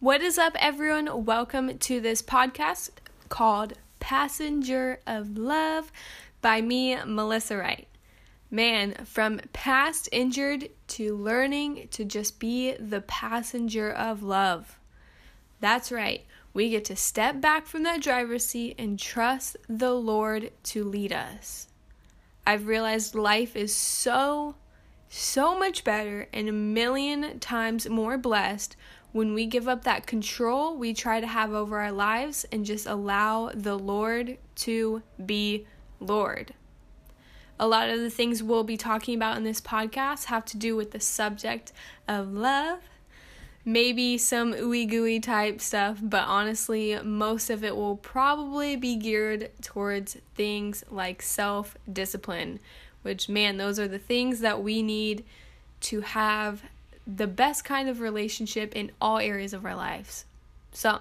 What is up, everyone? Welcome to this podcast called Passenger of Love by me, Melissa Wright. Man, from past injured to learning to just be the passenger of love. That's right. We get to step back from that driver's seat and trust the Lord to lead us. I've realized life is so, so much better and a million times more blessed when we give up that control we try to have over our lives and just allow the Lord to be Lord. A lot of the things we'll be talking about in this podcast have to do with the subject of love, maybe some ooey gooey type stuff, but honestly, most of it will probably be geared towards things like self discipline, which, man, those are the things that we need to have the best kind of relationship in all areas of our lives. So,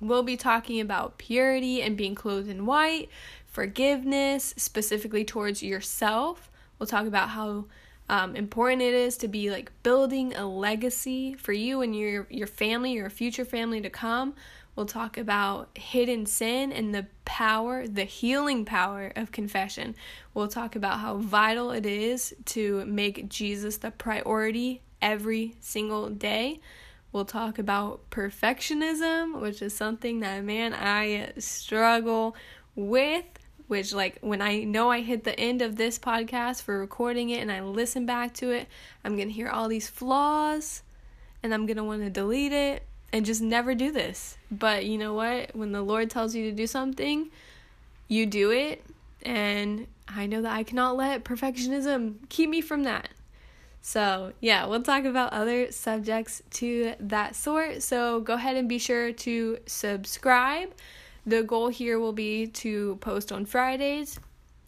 we'll be talking about purity and being clothed in white, forgiveness, specifically towards yourself. We'll talk about how um, important it is to be like building a legacy for you and your your family, your future family to come. We'll talk about hidden sin and the power, the healing power of confession. We'll talk about how vital it is to make Jesus the priority every single day. We'll talk about perfectionism, which is something that, man, I struggle with. Which, like, when I know I hit the end of this podcast for recording it and I listen back to it, I'm gonna hear all these flaws and I'm gonna wanna delete it and just never do this. But you know what? When the Lord tells you to do something, you do it. And I know that I cannot let perfectionism keep me from that. So, yeah, we'll talk about other subjects to that sort. So, go ahead and be sure to subscribe. The goal here will be to post on Fridays.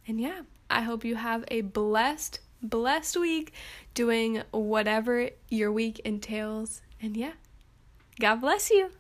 And yeah, I hope you have a blessed, blessed week doing whatever your week entails. And yeah, God bless you.